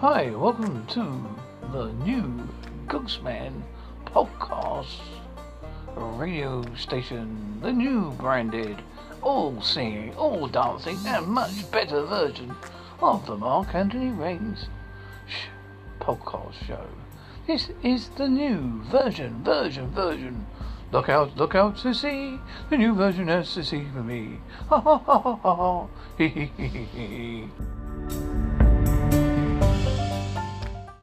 Hi, welcome to the new Ghostman podcast radio station. The new branded, all singing, all dancing, and much better version of the Mark Antony Raines sh- podcast show. This is the new version, version, version. Look out, look out to see the new version has to see for me. Ha ha ha ha ha. Hee hee hee hee.